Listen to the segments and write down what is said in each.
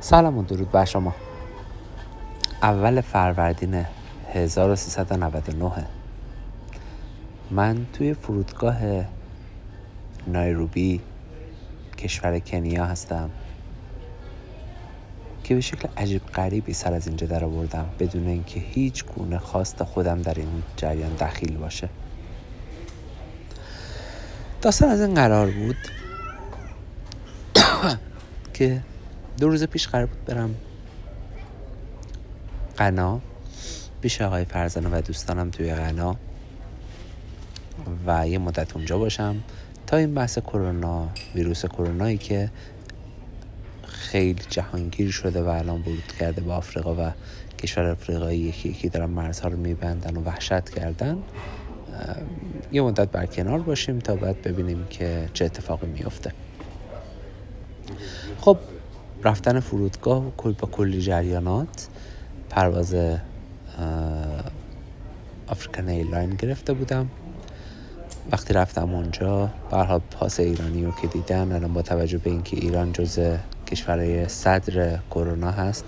سلام و درود بر شما. اول فروردین 1399 من توی فرودگاه نایروبی کشور کنیا هستم که به شکل عجیب غریبی سر از اینجا در آوردم بدون اینکه هیچ گونه خواست خودم در این جریان دخیل باشه. داستان از این قرار بود که دو روز پیش قرار بود برم غنا پیش آقای فرزانه و دوستانم توی غنا و یه مدت اونجا باشم تا این بحث کرونا ویروس کرونایی که خیلی جهانگیر شده و الان ورود کرده به آفریقا و کشور افریقایی یکی یکی دارن مرزها رو میبندن و وحشت کردن یه مدت بر کنار باشیم تا بعد ببینیم که چه اتفاقی میفته خب رفتن فرودگاه و کل با کلی جریانات پرواز African Airline گرفته بودم. وقتی رفتم اونجا اونها پاس ایرانی رو که دیدن الان با توجه به اینکه ایران جز کشورهای صدر کرونا هست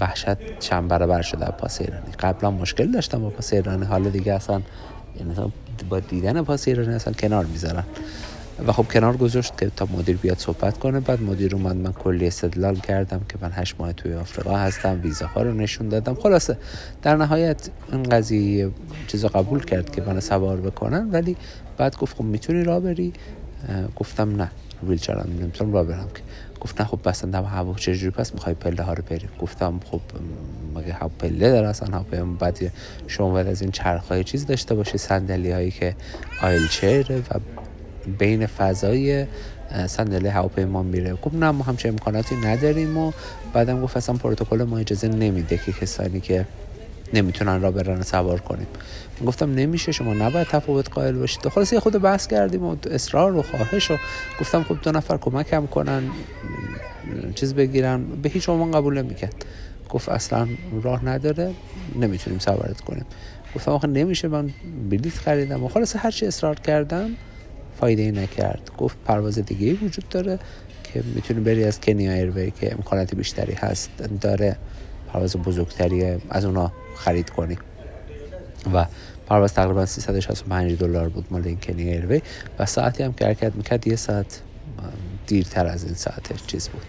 وحشت چند برابر شده پاس ایرانی. قبلا مشکل داشتم با پاس ایرانی حالا دیگه اصلا یعنی با دیدن پاس ایرانی اصلا کنار می‌ذارن و خب کنار گذاشت که تا مدیر بیاد صحبت کنه. بعد مدیر اومد من کلی استدلال کردم که من هشت ماه توی آفریقا هستم ویزاها رو نشون دادم. خلاصه در نهایت این قضیه چیزا قبول کرد که من سوار بکنن ولی بعد گفت خب می‌تونی راه بری؟ گفتم نه ویلچرم نمی‌تونم راه برم که. گفت نه خب بس اندم هوا چجوری پس می‌خوای پله ها رو بریم گفتم خب مگه هوا پله داره اصلا؟ هوا بعد شما باید از این چرخ چیز داشته باشی صندلی هایی که آیل چیره و بین فضای صندلی هواپیما میره. گفت نه ما همچه امکاناتی نداریم و بعدم گفت اصلا پروتکل ما اجازه نمیده که کسانی که نمی‌تونن را برن سوار کنیم. گفتم نمیشه شما نباید تفاوت قائل باشید. خلاص یه خود بحث کردیم و اصرار و خواهش و گفتم خب دو نفر کمکم کنن چیز بگیرن. به هیچ عنوان قبول نمی‌کرد. گفت اصلا راه نداره نمی‌تونیم سوارت کنیم. گفتم آخه نمیشه من بلیت خریدم. و خلاص هرچی اصرار کردم فایده ای نکرد. گفت پرواز دیگه وجود داره که می‌تونی بری از کنیا ایروی که امکانات بیشتری هست داره پرواز بزرگتری از اونا خرید کنی. و پرواز تقریبا 365 دلار بود مال این کنیا ایروی و ساعتی هم که حرکت می‌کرد یه ساعت دیرتر از این ساعت چیز بود.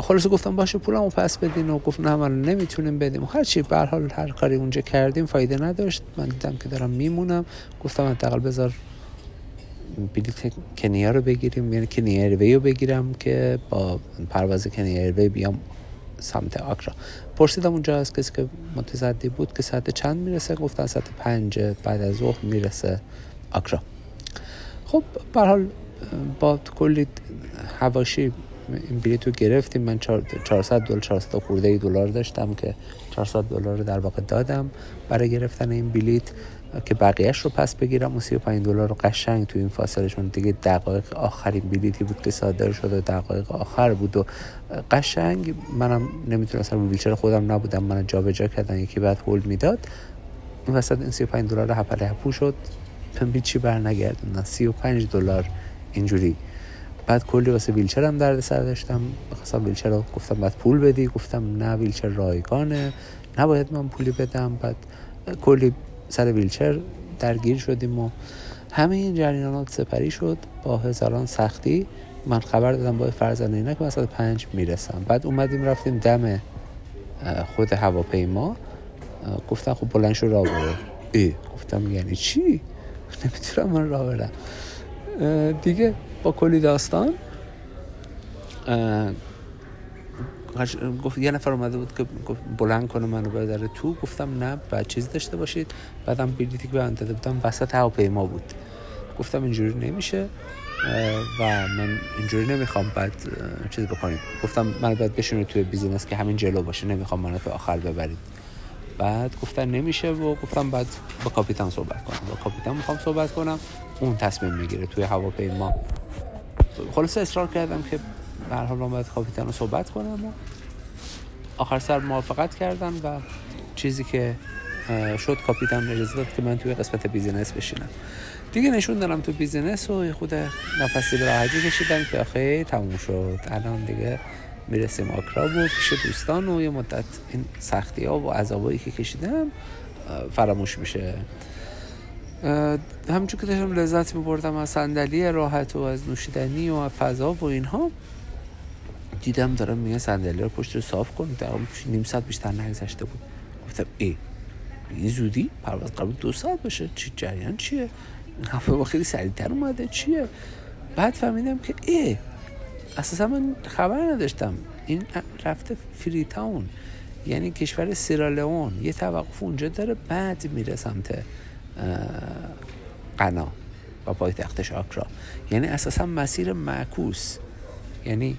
خلاصه گفتم باشه پولمو پس بدین و گفت نه من نمی‌تونیم بدیم. هر چی به حال هر کاری اونجا کردیم فایده نداشت. من دیدم که دارم میمونم. گفتم حداقل بذار بلیت کنیا رو بگیریم یعنی کنیا ایروی رو بگیرم که با پرواز کنیا ایروی بیام سمت آکرا. پرسیدم اونجا از کسی که متصدی بود که ساعت چند می‌رسه؟ گفتن ساعت پنج بعد از ظهر می‌رسه آکرا. خب حال با کلی هواشی این بلیط رو گرفتیم. من 400 دلار 400 خورده دلار داشتم که 400 دلار رو در واقع دادم. برای گرفتن این بلیط که بقیهش رو پس بگیرم. و 35 دلار رو قشنگ تو این فاصله چون دیگه دقایق آخرین بلیتی بود که صادر شده دقایق آخر بود و قشنگ منم نمی‌تونستم رو ویلچر خودم نبودم. من جابجا کردن یکی بعد هول می‌داد. این وسط این 35 دلار هپله هپو شد. چی بر نگردوندن. 35 دلار اینجوری. بعد کلی واسه ویلچر هم درد سر داشتم. بخواستم ویلچر رو گفتم بعد پول بدی. گفتم نه ویلچر رایگانه. نباید من پولی بدم. بعد کلی سر ویلچر درگیر شدیم و همه این جریانات سپری شد. با هزاران سختی من خبر دادم با فرزانه اینا که مثلا پنج می‌رسم. بعد اومدیم رفتیم دم خود هواپیما. گفتم خب بلند شو راه برو. ای گفتم یعنی چی؟ نمی‌تونم من راه برم. دیگه با کلی داستان گفت یه نفر اومده بود که گفت بلند کنه منو ببره تو. گفتم نه بعد چیزی داشته باشید. بعدم بلیتی که به داده بودم وسط هواپیما بود. گفتم اینجوری نمیشه و من اینجوری نمی‌خوام بعد چیز بکنید گفتم من باید بشونید توی business که همین جلو باشه نمی‌خوام منو به آخر ببرید. بعد گفتن نمیشه و گفتم بعد با کاپیتان صحبت کنم. با کاپیتان می‌خوام صحبت کنم اون تصمیم می‌گیره توی هواپیما. خلاصه اصرار کردم که به حال باید کاپیتان رو صحبت کنم و آخر سر موافقت کردن و چیزی که شد کاپیتان اجازه داد که من توی قسمت بیزینس بشینم. دیگه نشوندنم تو business و خود نفسی راحتی کشیدم که آخه تموم شد. الان دیگه می‌رسیم آکرا و پیش دوستان و یه مدت این سختی ها و عذابایی که کشیدم فراموش میشه. همچون که داشتم لذت میبردم از صندلی راحت و از نوشیدنی و از فضا و اینها. دیدم دارم میگه صندلی رو پشت رو صاف کن. در نیم ساعت بیشتر نگذشته بود. گفتم ای این زودی پرواز قبل دو ساعت باشه. چی جریان چیه؟ با خیلی سریعتر اومده. چیه؟ بعد فهمیدم که ای اساسا من خبر نداشتم. این رفته فری تاون یعنی کشور سیرالئون یه توقف اونجا داره بعد میره سمت قنا و پایتختش آکرا. یعنی اساسا مسیر معکوس. یعنی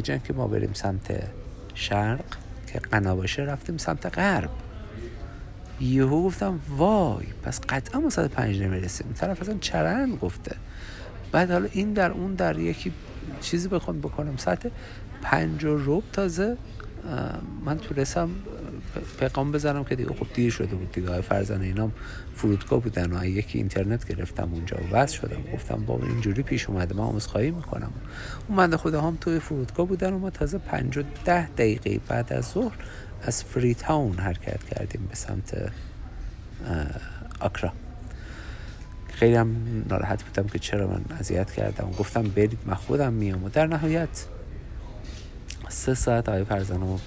به که ما بریم سمت شرق که قنا باشه رفتیم سمت غرب. یهو گفتم وای پس قطعا ما ساعت پنج نمی‌رسیم. طرف اصلا چرند گفته. بعد حالا این در اون در یکی چیزی بخوام بکنم. ساعت پنج و روب تازه من تونستم پیغام بزنم که دیگه خب دیر شده بود دیگه. فرزن اینام فرودگاه بودن و یکی اینترنت گرفتم اونجا. و شدم. گفتم بابا اینجوری پیش اومده. من خواهی می‌کنم. اون من خود هم توی فرودگاه بودن. و ما تازه پنج و ده دقیقه بعد از ظهر از فری تاون حرکت کردیم به سمت آکرا. خیلی هم ناراحت بودم که چرا من اذیت کردم. گفتم برید. من خودم میام. و در نهایت سه ساعت آقای و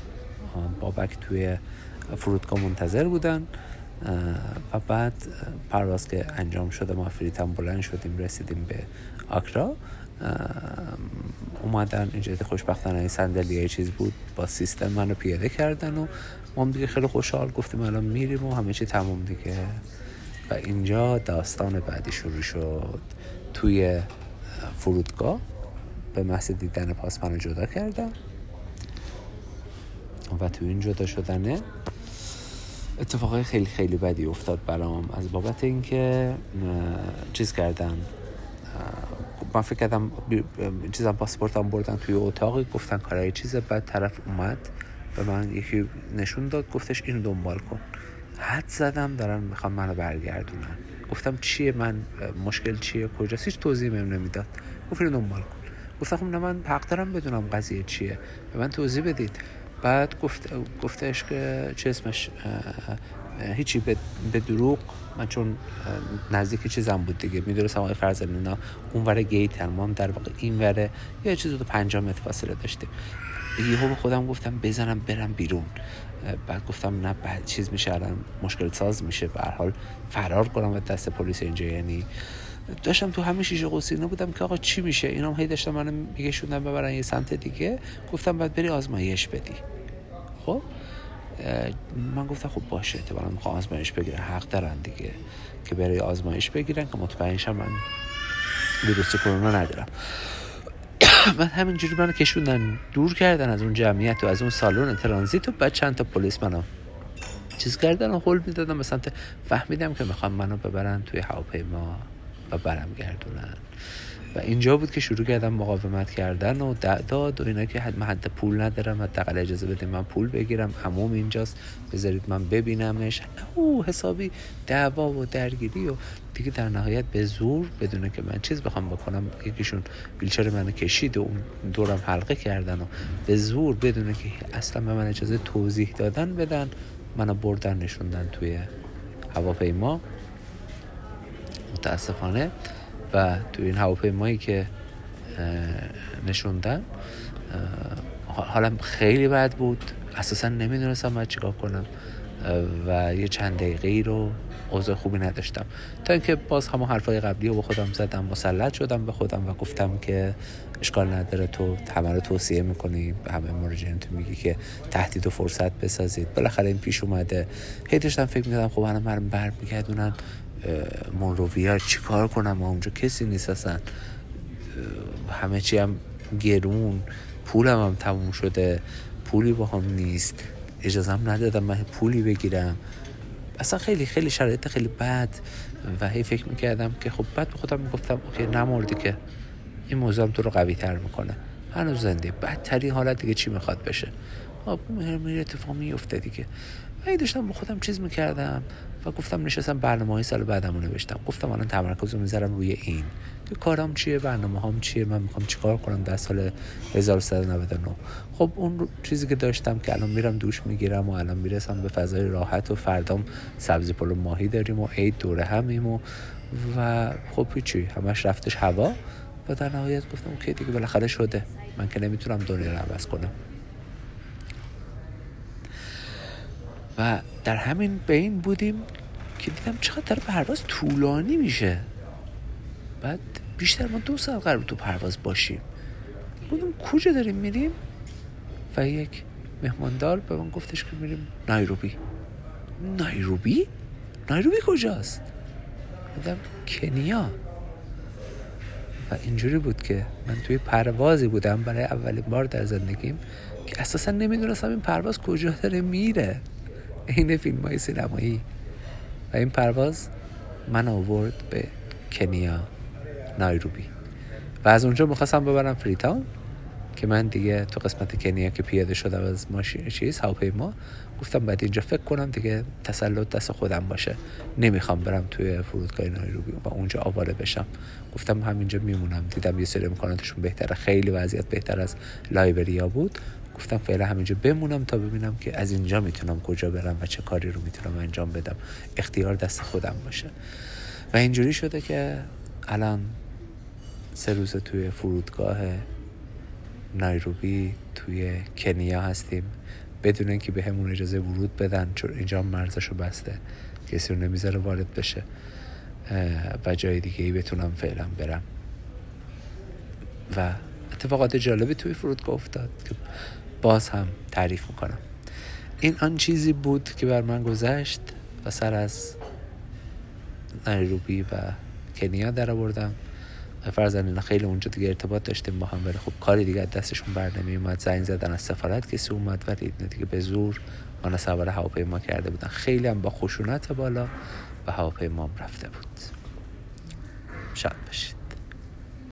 بابک توی فرودگاه منتظر بودن و بعد پرواز که انجام شده ما فریتم بلند شدیم رسیدیم به آکرا. اومدن اینجا خوشبختانه این صندلی چیز بود با سیستم منو پیاده کردن و ما دیگه خیلی خوشحال گفتیم الان میریم و همه چی تموم دیگه. و اینجا داستان بعدی شروع شد. توی فرودگاه به محض دیدن پاس منو جدا کردم. و تو این جدا شدنه اتفاقای خیلی خیلی بدی افتاد برام از بابت اینکه چیز کردن. من فکر کردم چیزم پاسپورتم بردن توی اتاقی گفتن کارای چیز بعد طرف اومد به من یکی نشون داد گفتش اینو دنبال کن. حد زدم دارن می‌خوام منو برگردونن. گفتم چیه من؟ مشکل چیه؟ کجاست؟ هیچ توضیح بهم نمی‌داد. گفت دنبال کن. گفتم خب من حق دارم بدونم قضیه چیه. به من توضیح بدید. بعد گفت گفتش که چه اسمش هیچی به دروغ. من چون نزدیک چیزم بود دیگه. می‌دونستم آقای فرزن اینا اون وره گیت ما در واقع این وره یه چیز دو پنجاه متر فاصله داشتیم. یهو به خودم گفتم بزنم برم بیرون. بعد گفتم نه بعد چیز میشه الان مشکل ساز میشه. به حال فرار کنم و دست پلیس اینجا. یعنی داشتم تو همین شیشه قوسینه بودم که آقا چی میشه؟ اینا هی داشتم منو میگه شوندن ببرن یه سمت دیگه. گفتم بعد بری آزمایش بدی. خب؟ من گفتم خب باشه برام می‌خوام آزمایش بگیرن حق دارن دیگه که برای آزمایش بگیرن که مطمئن شم من ویروس کرونا ندارم. من همینجوری منو کشوندن دور کردن از اون جمعیت و از اون سالن ترانزیت و بعد چند تا پلیس منو چیز کردن و هول می‌دادم به سمت. فهمیدم که می‌خوام منو ببرن توی هواپیما. و برم گردونن. و اینجا بود که شروع کردم مقاومت کردن و داد و اینا که حد من حد پول ندارم حداقل اجازه بده من پول بگیرم عموم اینجاست. بذارید من ببینمش. او حسابی دعوا و درگیری و دیگه در نهایت به زور بدونه که من چیز بخوام بکنم یکیشون بیلچر منو کشید و اون دورم حلقه کردن و به زور بدونه که اصلا به من اجازه توضیح دادن بدن منو بردن نشوندن توی هواپیما. متاسفانه و تو این هواپیمایی که نشوندن حالم خیلی بد بود. اساسا نمی‌دونستم باید چیکار کنم و یه چند دقیقه ای رو اوضاع خوبی نداشتم. تا اینکه باز همه حرفای قبلی رو به خودم زدم مسلط شدم به خودم و گفتم که اشکال نداره تو همه رو توصیه می‌کنی به همه مراجعین تو میگی که تهدید و فرصت بسازید. بالاخره این پیش اومده. هی داشتم فکر می‌کردم خب الان من برمیگردونن مونروویا چیکار کنم؟ اونجا کسی نیست اصلا. همه چی هم گرون پولم هم تموم شده. پولی با هم نیست. هم ندادم من پولی بگیرم. اصلا خیلی خیلی شرایط خیلی بد. و هی فکر می‌کردم که خب بعد به خودم می‌گفتم اوکی نمردی که این موضوع تو رو قوی تر می‌کنه. هنوز زنده. بدترین حالت دیگه چی می‌خواد بشه؟ خب میره اتفاق میفته دیگه. و داشتم با خودم چیز می‌کردم و گفتم نشستم برنامه های سال بعدم رو نوشتم. گفتم الان تمرکز رو می‌ذارم روی این. که کارم چیه؟ برنامه هم چیه؟ من می‌خوام چیکار کنم در سال 1399 خب اون چیزی که داشتم که الان میرم دوش می‌گیرم و الان می‌رسم به فضای راحت و فردام سبزی پلو ماهی داریم و عید دوره همیم و و خب هیچی. همش رفتش هوا. و در نهایت گفتم اوکی دیگه بالاخره شده. من که نمی‌تونم دنیا رو عوض کنم. و در همین بین بودیم که دیدم چقدر پرواز طولانی میشه. بعد بیشتر ما دو ساعت قرار تو پرواز باشیم. بودم کجا داریم میریم؟ و یک مهماندار به من گفتش که میریم نایروبی. نایروبی؟ نایروبی کجاست؟ بودم کنیا. و اینجوری بود که من توی پروازی بودم برای اولین بار در زندگیم که اساسا نمی‌دونستم این پرواز کجا داره میره. این فیلم های سینمایی. و این پرواز من آورد به کنیا نایروبی. و از اونجا می‌خواستم ببرم فریتاون که من دیگه تو قسمت کنیا که پیاده شدم از ماشین چیز هواپیما گفتم باید اینجا فکر کنم دیگه تسلط دست خودم باشه. نمی‌خوام برم توی فرودگاه نایروبی و اونجا آواره بشم. گفتم همینجا میمونم. دیدم یه سری امکاناتشون بهتره. خیلی وضعیت بهتر از لایبریا بود. گفتم فعلا همینجا بمونم تا ببینم که از اینجا می‌تونم کجا برم و چه کاری رو می‌تونم انجام بدم. اختیار دست خودم باشه. و اینجوری شده که الان سه روز توی فرودگاه نایروبی توی کنیا هستیم. بدون اینکه به همون اجازه ورود بدن چون اینجا مرزشو بسته. کسی رو نمی‌ذاره وارد بشه. و جای دیگه ای بتونم فعلا برم. و اتفاقات جالبی توی فرودگاه افتاد که باز هم تعریف می‌کنم. این آن چیزی بود که بر من گذشت و سر از نایروبی و کنیا در آوردم فرزن اینا خیلی اونجا دیگه ارتباط داشتیم با هم ولی خب کاری دیگه دستشون بر نمی اومد زنگ زدن از سفارت کسی اومد ولی دیگه به زور من سوار هواپیما کرده بودن. خیلی هم با خشونت بالا و هواپیما رفته بود. شاد باشید.